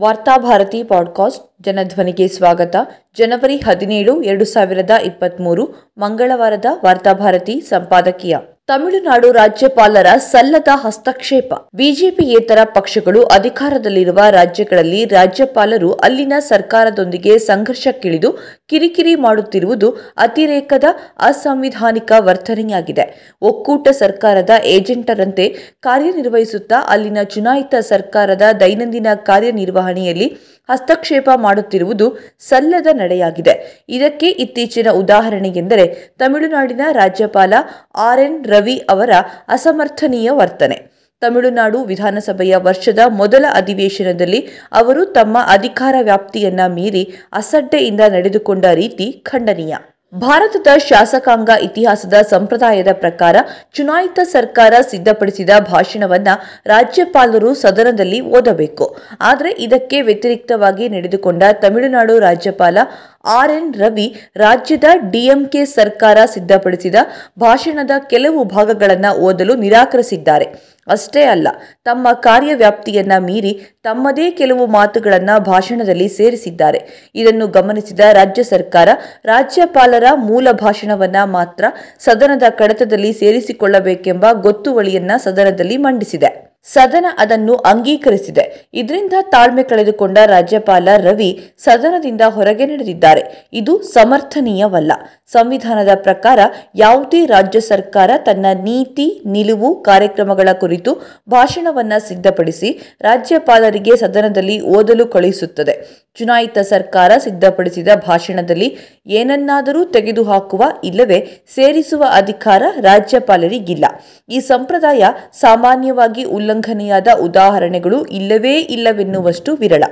Varthabharati podcast ಜನಧ್ವನಿಗೆ ಸ್ವಾಗತ. ಜನವರಿ ಹದಿನೇಳು ಎರಡು ಸಾವಿರದ ಇಪ್ಪತ್ತ್ಮೂರು ಮಂಗಳವಾರದ ವಾರ್ತಾಭಾರತಿ ಸಂಪಾದಕೀಯ. ತಮಿಳುನಾಡು ರಾಜ್ಯಪಾಲರ ಸಲ್ಲದ ಹಸ್ತಕ್ಷೇಪ. ಬಿಜೆಪಿಯೇತರ ಪಕ್ಷಗಳು ಅಧಿಕಾರದಲ್ಲಿರುವ ರಾಜ್ಯಗಳಲ್ಲಿ ರಾಜ್ಯಪಾಲರು ಅಲ್ಲಿನ ಸರ್ಕಾರದೊಂದಿಗೆ ಸಂಘರ್ಷಕ್ಕಿಳಿದು ಕಿರಿಕಿರಿ ಮಾಡುತ್ತಿರುವುದು ಅತಿರೇಕದ ಅಸಂವಿಧಾನಿಕ ವರ್ತನೆಯಾಗಿದೆ. ಒಕ್ಕೂಟ ಸರ್ಕಾರದ ಏಜೆಂಟರಂತೆ ಕಾರ್ಯನಿರ್ವಹಿಸುತ್ತಾ ಅಲ್ಲಿನ ಚುನಾಯಿತ ಸರ್ಕಾರದ ದೈನಂದಿನ ಕಾರ್ಯನಿರ್ವಹಣೆಯಲ್ಲಿ ಹಸ್ತಕ್ಷೇಪ ಮಾಡುತ್ತಿರುವುದು ಸಲ್ಲದ ನಡೆಯಾಗಿದೆ. ಇದಕ್ಕೆ ಇತ್ತೀಚಿನ ಉದಾಹರಣೆ ಎಂದರೆ ತಮಿಳುನಾಡಿನ ರಾಜ್ಯಪಾಲ ಆರ್ ಎನ್ ರವಿ ಅವರ ಅಸಮರ್ಥನೀಯ ವರ್ತನೆ. ತಮಿಳುನಾಡು ವಿಧಾನಸಭೆಯ ವರ್ಷದ ಮೊದಲ ಅಧಿವೇಶನದಲ್ಲಿ ಅವರು ತಮ್ಮ ಅಧಿಕಾರ ವ್ಯಾಪ್ತಿಯನ್ನ ಮೀರಿ ಅಸಡ್ಡೆಯಿಂದ ನಡೆದುಕೊಂಡ ರೀತಿ ಖಂಡನೀಯ. ಭಾರತದ ಶಾಸಕಾಂಗ ಇತಿಹಾಸದ ಸಂಪ್ರದಾಯದ ಪ್ರಕಾರ ಚುನಾಯಿತ ಸರ್ಕಾರ ಸಿದ್ಧಪಡಿಸಿದ ಭಾಷಣವನ್ನ ರಾಜ್ಯಪಾಲರು ಸದನದಲ್ಲಿ ಓದಬೇಕು. ಆದರೆ ಇದಕ್ಕೆ ವ್ಯತಿರಿಕ್ತವಾಗಿ ನಡೆದುಕೊಂಡ ತಮಿಳುನಾಡು ರಾಜ್ಯಪಾಲ ಆರ್ ಎನ್ ರವಿ ರಾಜ್ಯದ ಡಿಎಂಕೆ ಸರ್ಕಾರ ಸಿದ್ಧಪಡಿಸಿದ ಭಾಷಣದ ಕೆಲವು ಭಾಗಗಳನ್ನು ಓದಲು ನಿರಾಕರಿಸಿದ್ದಾರೆ. ಅಷ್ಟೇ ಅಲ್ಲ, ತಮ್ಮ ಕಾರ್ಯವ್ಯಾಪ್ತಿಯನ್ನ ಮೀರಿ ತಮ್ಮದೇ ಕೆಲವು ಮಾತುಗಳನ್ನು ಭಾಷಣದಲ್ಲಿ ಸೇರಿಸಿದ್ದಾರೆ. ಇದನ್ನು ಗಮನಿಸಿದ ರಾಜ್ಯ ಸರ್ಕಾರ, ರಾಜ್ಯಪಾಲರ ಮೂಲ ಭಾಷಣವನ್ನ ಮಾತ್ರ ಸದನದ ಕಡತದಲ್ಲಿ ಸೇರಿಸಿಕೊಳ್ಳಬೇಕೆಂಬ ಗೊತ್ತುವಳಿಯನ್ನ ಸದನದಲ್ಲಿ ಮಂಡಿಸಿದೆ. ಸದನ ಅದನ್ನು ಅಂಗೀಕರಿಸಿದೆ. ಇದರಿಂದ ತಾಳ್ಮೆ ಕಳೆದುಕೊಂಡ ರಾಜ್ಯಪಾಲ ರವಿ ಸದನದಿಂದ ಹೊರಗೆ ನಡೆದಿದ್ದಾರೆ. ಇದು ಸಮರ್ಥನೀಯವಲ್ಲ. ಸಂವಿಧಾನದ ಪ್ರಕಾರ ಯಾವುದೇ ರಾಜ್ಯ ಸರ್ಕಾರ ತನ್ನ ನೀತಿ, ನಿಲುವು, ಕಾರ್ಯಕ್ರಮಗಳ ಕುರಿತು ಭಾಷಣವನ್ನ ಸಿದ್ಧಪಡಿಸಿ ರಾಜ್ಯಪಾಲರಿಗೆ ಸದನದಲ್ಲಿ ಓದಲು ಕಳುಹಿಸುತ್ತದೆ. ಚುನಾಯಿತ ಸರ್ಕಾರ ಸಿದ್ಧಪಡಿಸಿದ ಭಾಷಣದಲ್ಲಿ ಏನನ್ನಾದರೂ ತೆಗೆದುಹಾಕುವ ಇಲ್ಲವೇ ಸೇರಿಸುವ ಅಧಿಕಾರ ರಾಜ್ಯಪಾಲರಿಗಿಲ್ಲ. ಈ ಸಂಪ್ರದಾಯ ಸಾಮಾನ್ಯವಾಗಿ ಉಲ್ಲಂಘನೆಯಾದ ಉದಾಹರಣೆಗಳು ಇಲ್ಲವೇ ಇಲ್ಲವೆನ್ನುವಷ್ಟು ವಿರಳ.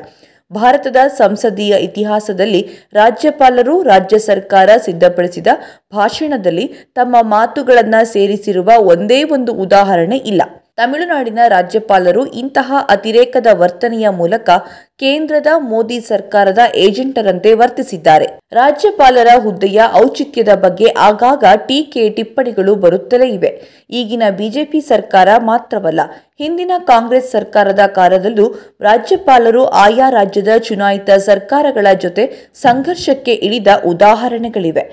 ಭಾರತದ ಸಂಸದೀಯ ಇತಿಹಾಸದಲ್ಲಿ ರಾಜ್ಯಪಾಲರು ರಾಜ್ಯ ಸರ್ಕಾರ ಸಿದ್ಧಪಡಿಸಿದ ಭಾಷಣದಲ್ಲಿ ತಮ್ಮ ಮಾತುಗಳನ್ನು ಸೇರಿಸಿರುವ ಒಂದೇ ಒಂದು ಉದಾಹರಣೆ ಇಲ್ಲ. ತಮಿಳುನಾಡಿನ ರಾಜ್ಯಪಾಲರು ಇಂತಹ ಅತಿರೇಕದ ವರ್ತನೆಯ ಮೂಲಕ ಕೇಂದ್ರದ ಮೋದಿ ಸರ್ಕಾರದ ಏಜೆಂಟರಂತೆ ವರ್ತಿಸಿದ್ದಾರೆ. ರಾಜ್ಯಪಾಲರ ಹುದ್ದೆಯ ಔಚಿತ್ಯದ ಬಗ್ಗೆ ಆಗಾಗ ಟೀಕೆ ಟಿಪ್ಪಣಿಗಳು ಬರುತ್ತಲೇ ಇವೆ. ಈಗಿನ ಬಿಜೆಪಿ ಸರ್ಕಾರ ಮಾತ್ರವಲ್ಲ, ಹಿಂದಿನ ಕಾಂಗ್ರೆಸ್ ಸರ್ಕಾರದ ಕಾಲದಲ್ಲೂ ರಾಜ್ಯಪಾಲರು ಆಯಾ ರಾಜ್ಯದ ಚುನಾಯಿತ ಸರ್ಕಾರಗಳ ಜೊತೆ ಸಂಘರ್ಷಕ್ಕೆ ಇಳಿದ ಉದಾಹರಣೆಗಳಿವೆ.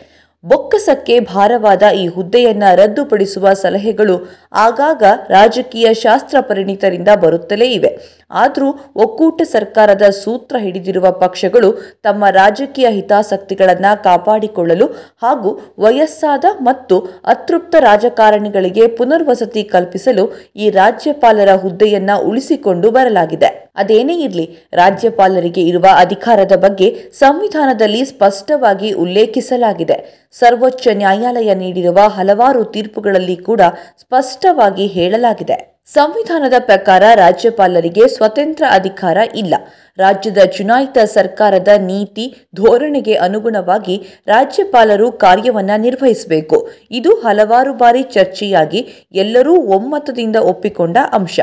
ಬೊಕ್ಕಸಕ್ಕೆ ಭಾರವಾದ ಈ ಹುದ್ದೆಯನ್ನ ರದ್ದುಪಡಿಸುವ ಸಲಹೆಗಳು ಆಗಾಗ ರಾಜಕೀಯ ಶಾಸ್ತ್ರ ಪರಿಣಿತರಿಂದ ಬರುತ್ತಲೇ ಇವೆ. ಆದರೂ ಒಕ್ಕೂಟ ಸರ್ಕಾರದ ಸೂತ್ರ ಹಿಡಿದಿರುವ ಪಕ್ಷಗಳು ತಮ್ಮ ರಾಜಕೀಯ ಹಿತಾಸಕ್ತಿಗಳನ್ನು ಕಾಪಾಡಿಕೊಳ್ಳಲು ಹಾಗೂ ವಯಸ್ಸಾದ ಮತ್ತು ಅತೃಪ್ತ ರಾಜಕಾರಣಿಗಳಿಗೆ ಪುನರ್ವಸತಿ ಕಲ್ಪಿಸಲು ಈ ರಾಜ್ಯಪಾಲರ ಹುದ್ದೆಯನ್ನ ಉಳಿಸಿಕೊಂಡು ಬರಲಾಗಿದೆ. ಅದೇನೇ ಇರಲಿ, ರಾಜ್ಯಪಾಲರಿಗೆ ಇರುವ ಅಧಿಕಾರದ ಬಗ್ಗೆ ಸಂವಿಧಾನದಲ್ಲಿ ಸ್ಪಷ್ಟವಾಗಿ ಉಲ್ಲೇಖಿಸಲಾಗಿದೆ. ಸರ್ವೋಚ್ಚ ನ್ಯಾಯಾಲಯ ನೀಡಿರುವ ಹಲವಾರು ತೀರ್ಪುಗಳಲ್ಲಿ ಕೂಡ ಸ್ಪಷ್ಟವಾಗಿ ಹೇಳಲಾಗಿದೆ. ಸಂವಿಧಾನದ ಪ್ರಕಾರ ರಾಜ್ಯಪಾಲರಿಗೆ ಸ್ವತಂತ್ರ ಅಧಿಕಾರ ಇಲ್ಲ. ರಾಜ್ಯದ ಚುನಾಯಿತ ಸರ್ಕಾರದ ನೀತಿ ಧೋರಣೆಗೆ ಅನುಗುಣವಾಗಿ ರಾಜ್ಯಪಾಲರು ಕಾರ್ಯವನ್ನು ನಿರ್ವಹಿಸಬೇಕು. ಇದು ಹಲವಾರು ಬಾರಿ ಚರ್ಚೆಯಾಗಿ ಎಲ್ಲರೂ ಒಮ್ಮತದಿಂದ ಒಪ್ಪಿಕೊಂಡ ಅಂಶ.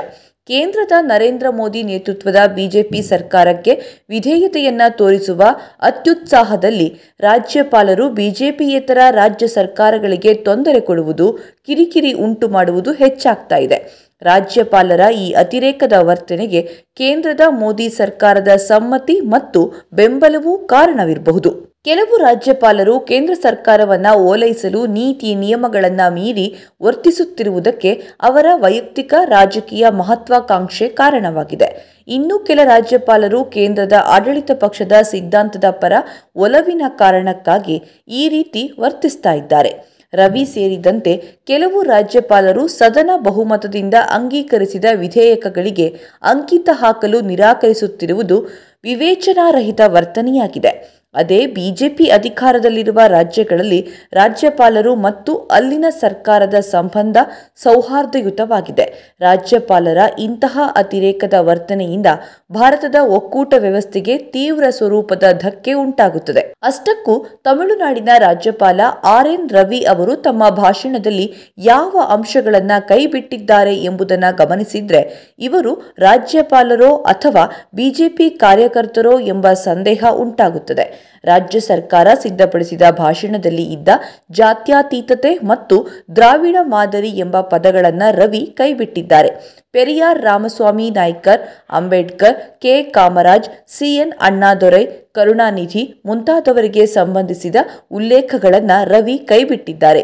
ಕೇಂದ್ರದ ನರೇಂದ್ರ ಮೋದಿ ನೇತೃತ್ವದ ಬಿಜೆಪಿ ಸರ್ಕಾರಕ್ಕೆ ವಿಧೇಯತೆಯನ್ನ ತೋರಿಸುವ ಅತ್ಯುತ್ಸಾಹದಲ್ಲಿ ರಾಜ್ಯಪಾಲರು ಬಿಜೆಪಿಯೇತರ ರಾಜ್ಯ ಸರ್ಕಾರಗಳಿಗೆ ತೊಂದರೆ ಕೊಡುವುದು ಕಿರಿಕಿರಿ ಉಂಟು ಮಾಡುವುದು ಹೆಚ್ಚಾಗ್ತಾ ಇದೆ. ರಾಜ್ಯಪಾಲರ ಈ ಅತಿರೇಕದ ವರ್ತನೆಗೆ ಕೇಂದ್ರದ ಮೋದಿ ಸರ್ಕಾರದ ಸಮ್ಮತಿ ಮತ್ತು ಬೆಂಬಲವೂ ಕಾರಣವಿರಬಹುದು. ಕೆಲವು ರಾಜ್ಯಪಾಲರು ಕೇಂದ್ರ ಸರ್ಕಾರವನ್ನು ಓಲೈಸಲು ನೀತಿ ನಿಯಮಗಳನ್ನು ಮೀರಿ ವರ್ತಿಸುತ್ತಿರುವುದಕ್ಕೆ ಅವರ ವೈಯಕ್ತಿಕ ರಾಜಕೀಯ ಮಹತ್ವಾಕಾಂಕ್ಷೆ ಕಾರಣವಾಗಿದೆ. ಇನ್ನು ಕೆಲ ರಾಜ್ಯಪಾಲರು ಕೇಂದ್ರದ ಆಡಳಿತ ಪಕ್ಷದ ಸಿದ್ಧಾಂತದ ಪರ ಒಲವಿನ ಕಾರಣಕ್ಕಾಗಿ ಈ ರೀತಿ ವರ್ತಿಸ್ತಾ ಇದ್ದಾರೆ. ರವಿ ಸೇರಿದಂತೆ ಕೆಲವು ರಾಜ್ಯಪಾಲರು ಸದನ ಬಹುಮತದಿಂದ ಅಂಗೀಕರಿಸಿದ ವಿಧೇಯಕಗಳಿಗೆ ಅಂಕಿತ ಹಾಕಲು ನಿರಾಕರಿಸುತ್ತಿರುವುದು ವಿವೇಚನಾರಹಿತ ವರ್ತನೆಯಾಗಿದೆ. ಅದೇ ಬಿಜೆಪಿ ಅಧಿಕಾರದಲ್ಲಿರುವ ರಾಜ್ಯಗಳಲ್ಲಿ ರಾಜ್ಯಪಾಲರು ಮತ್ತು ಅಲ್ಲಿನ ಸರ್ಕಾರದ ಸಂಬಂಧ ಸೌಹಾರ್ದಯುತವಾಗಿದೆ. ರಾಜ್ಯಪಾಲರ ಇಂತಹ ಅತಿರೇಕದ ವರ್ತನೆಯಿಂದ ಭಾರತದ ಒಕ್ಕೂಟ ವ್ಯವಸ್ಥೆಗೆ ತೀವ್ರ ಸ್ವರೂಪದ ಧಕ್ಕೆ ಉಂಟಾಗುತ್ತದೆ. ಅಷ್ಟಕ್ಕೂ ತಮಿಳುನಾಡಿನ ರಾಜ್ಯಪಾಲ ಆರ್ ಎನ್ ರವಿ ಅವರು ತಮ್ಮ ಭಾಷಣದಲ್ಲಿ ಯಾವ ಅಂಶಗಳನ್ನ ಕೈಬಿಟ್ಟಿದ್ದಾರೆ ಎಂಬುದನ್ನು ಗಮನಿಸಿದ್ರೆ, ಇವರು ರಾಜ್ಯಪಾಲರೋ ಅಥವಾ ಬಿಜೆಪಿ ಕಾರ್ಯ ಕಾರ್ಯಕರ್ತರೋ ಎಂಬ ಸಂದೇಹ ಉಂಟಾಗುತ್ತದೆ. ರಾಜ್ಯ ಸರ್ಕಾರ ಸಿದ್ಧಪಡಿಸಿದ ಭಾಷಣದಲ್ಲಿ ಇದ್ದ ಜಾತ್ಯತೀತತೆ ಮತ್ತು ದ್ರಾವಿಡ ಮಾದರಿ ಎಂಬ ಪದಗಳನ್ನು ರವಿ ಕೈಬಿಟ್ಟಿದ್ದಾರೆ. ಪೆರಿಯಾರ್ ರಾಮಸ್ವಾಮಿ ನಾಯ್ಕರ್, ಅಂಬೇಡ್ಕರ್, ಕೆ. ಕಾಮರಾಜ್ ಸಿಎನ್ ಅಣ್ಣಾದೊರೈ, ಕರುಣಾನಿಧಿ ಮುಂತಾದವರಿಗೆ ಸಂಬಂಧಿಸಿದ ಉಲ್ಲೇಖಗಳನ್ನು ರವಿ ಕೈಬಿಟ್ಟಿದ್ದಾರೆ.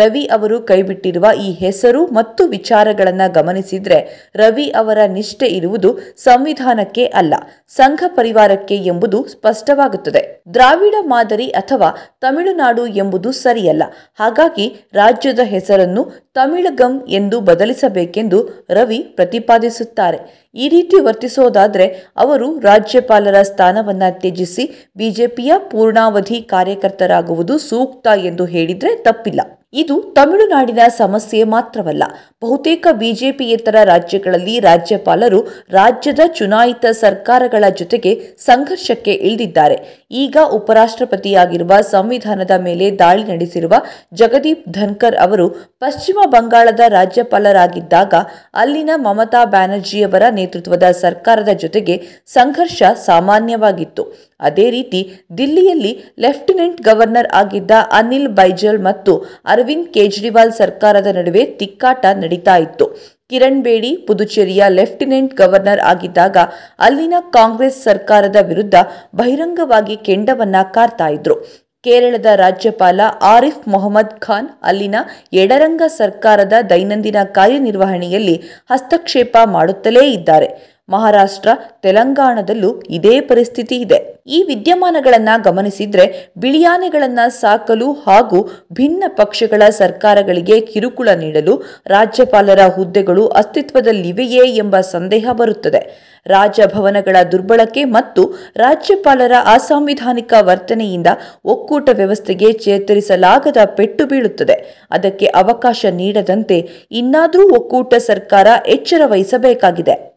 ರವಿ ಅವರು ಕೈಬಿಟ್ಟಿರುವ ಈ ಹೆಸರು ಮತ್ತು ವಿಚಾರಗಳನ್ನು ಗಮನಿಸಿದ್ರೆ ರವಿ ಅವರ ನಿಷ್ಠೆ ಇರುವುದು ಸಂವಿಧಾನಕ್ಕೆ ಅಲ್ಲ, ಸಂಘ ಪರಿವಾರಕ್ಕೆ ಎಂಬುದು ಸ್ಪಷ್ಟವಾಗುತ್ತದೆ. ದ್ರಾವಿಡ ಮಾದರಿ ಅಥವಾ ತಮಿಳುನಾಡು ಎಂಬುದು ಸರಿಯಲ್ಲ, ಹಾಗಾಗಿ ರಾಜ್ಯದ ಹೆಸರನ್ನು ತಮಿಳಗಂ ಎಂದು ಬದಲಿಸಬೇಕೆಂದು ರವಿ ಪ್ರತಿಪಾದಿಸುತ್ತಾರೆ. ಈ ರೀತಿ ವರ್ತಿಸೋದಾದರೆ ಅವರು ರಾಜ್ಯಪಾಲರ ಸ್ಥಾನವನ್ನ ತ್ಯಜಿಸಿ ಬಿಜೆಪಿಯ ಪೂರ್ಣಾವಧಿ ಕಾರ್ಯಕರ್ತರಾಗುವುದು ಸೂಕ್ತ ಎಂದು ಹೇಳಿದರೆ ತಪ್ಪಿಲ್ಲ. ಇದು ತಮಿಳುನಾಡಿನ ಸಮಸ್ಯೆ ಮಾತ್ರವಲ್ಲ. ಬಹುತೇಕ ಬಿಜೆಪಿಯೇತರ ರಾಜ್ಯಗಳಲ್ಲಿ ರಾಜ್ಯಪಾಲರು ರಾಜ್ಯದ ಚುನಾಯಿತ ಸರ್ಕಾರಗಳ ಜೊತೆಗೆ ಸಂಘರ್ಷಕ್ಕೆ ಇಳಿದಿದ್ದಾರೆ. ಈಗ ಉಪರಾಷ್ಟ್ರಪತಿಯಾಗಿರುವ ಸಂವಿಧಾನದ ಮೇಲೆ ದಾಳಿ ನಡೆಸಿರುವ ಜಗದೀಪ್ ಧನ್ಕರ್ ಅವರು ಪಶ್ಚಿಮ ಬಂಗಾಳದ ರಾಜ್ಯಪಾಲರಾಗಿದ್ದಾಗ ಅಲ್ಲಿನ ಮಮತಾ ಬ್ಯಾನರ್ಜಿಯವರ ನೇತೃತ್ವದ ಸರ್ಕಾರದ ಜೊತೆಗೆ ಸಂಘರ್ಷ ಸಾಮಾನ್ಯವಾಗಿತ್ತು. ಅದೇ ರೀತಿ ದಿಲ್ಲಿಯಲ್ಲಿ ಲೆಫ್ಟಿನೆಂಟ್ ಗವರ್ನರ್ ಆಗಿದ್ದ ಅನಿಲ್ ಬೈಜಲ್ ಮತ್ತು ಅರವಿಂದ್ ಕೇಜ್ರಿವಾಲ್ ಸರ್ಕಾರದ ನಡುವೆ ತಿಕ್ಕಾಟ ನಡೀತಾ ಇತ್ತು. ಕಿರಣ್ ಬೇಡಿ ಪುದುಚೇರಿಯ ಲೆಫ್ಟಿನೆಂಟ್ ಗವರ್ನರ್ ಆಗಿದ್ದಾಗ ಅಲ್ಲಿನ ಕಾಂಗ್ರೆಸ್ ಸರ್ಕಾರದ ವಿರುದ್ಧ ಬಹಿರಂಗವಾಗಿ ಕೆಂಡವನ್ನ ಕಾರ್ತಾ ಇದ್ರು. ಕೇರಳದ ರಾಜ್ಯಪಾಲ ಆರಿಫ್ ಮೊಹಮ್ಮದ್ ಖಾನ್ ಅಲ್ಲಿನ ಎಡರಂಗ ಸರ್ಕಾರದ ದೈನಂದಿನ ಕಾರ್ಯನಿರ್ವಹಣೆಯಲ್ಲಿ ಹಸ್ತಕ್ಷೇಪ ಮಾಡುತ್ತಲೇ ಇದ್ದಾರೆ. ಮಹಾರಾಷ್ಟ್ರ, ತೆಲಂಗಾಣದಲ್ಲೂ ಇದೇ ಪರಿಸ್ಥಿತಿ ಇದೆ. ಈ ವಿದ್ಯಮಾನಗಳನ್ನ ಗಮನಿಸಿದ್ರೆ ಬಿಳಿಯಾನೆಗಳನ್ನ ಸಾಕಲು ಹಾಗೂ ಭಿನ್ನ ಪಕ್ಷಗಳ ಸರ್ಕಾರಗಳಿಗೆ ಕಿರುಕುಳ ನೀಡಲು ರಾಜ್ಯಪಾಲರ ಹುದ್ದೆಗಳು ಅಸ್ತಿತ್ವದಲ್ಲಿವೆಯೇ ಎಂಬ ಸಂದೇಹ ಬರುತ್ತದೆ. ರಾಜಭವನಗಳ ದುರ್ಬಳಕೆ ಮತ್ತು ರಾಜ್ಯಪಾಲರ ಅಸಾಂವಿಧಾನಿಕ ವರ್ತನೆಯಿಂದ ಒಕ್ಕೂಟ ವ್ಯವಸ್ಥೆಗೆ ಚೇತರಿಸಲಾಗದ ಪೆಟ್ಟು ಬೀಳುತ್ತದೆ. ಅದಕ್ಕೆ ಅವಕಾಶ ನೀಡದಂತೆ ಇನ್ನಾದರೂ ಒಕ್ಕೂಟ ಸರ್ಕಾರ ಎಚ್ಚರ ವಹಿಸಬೇಕಾಗಿದೆ.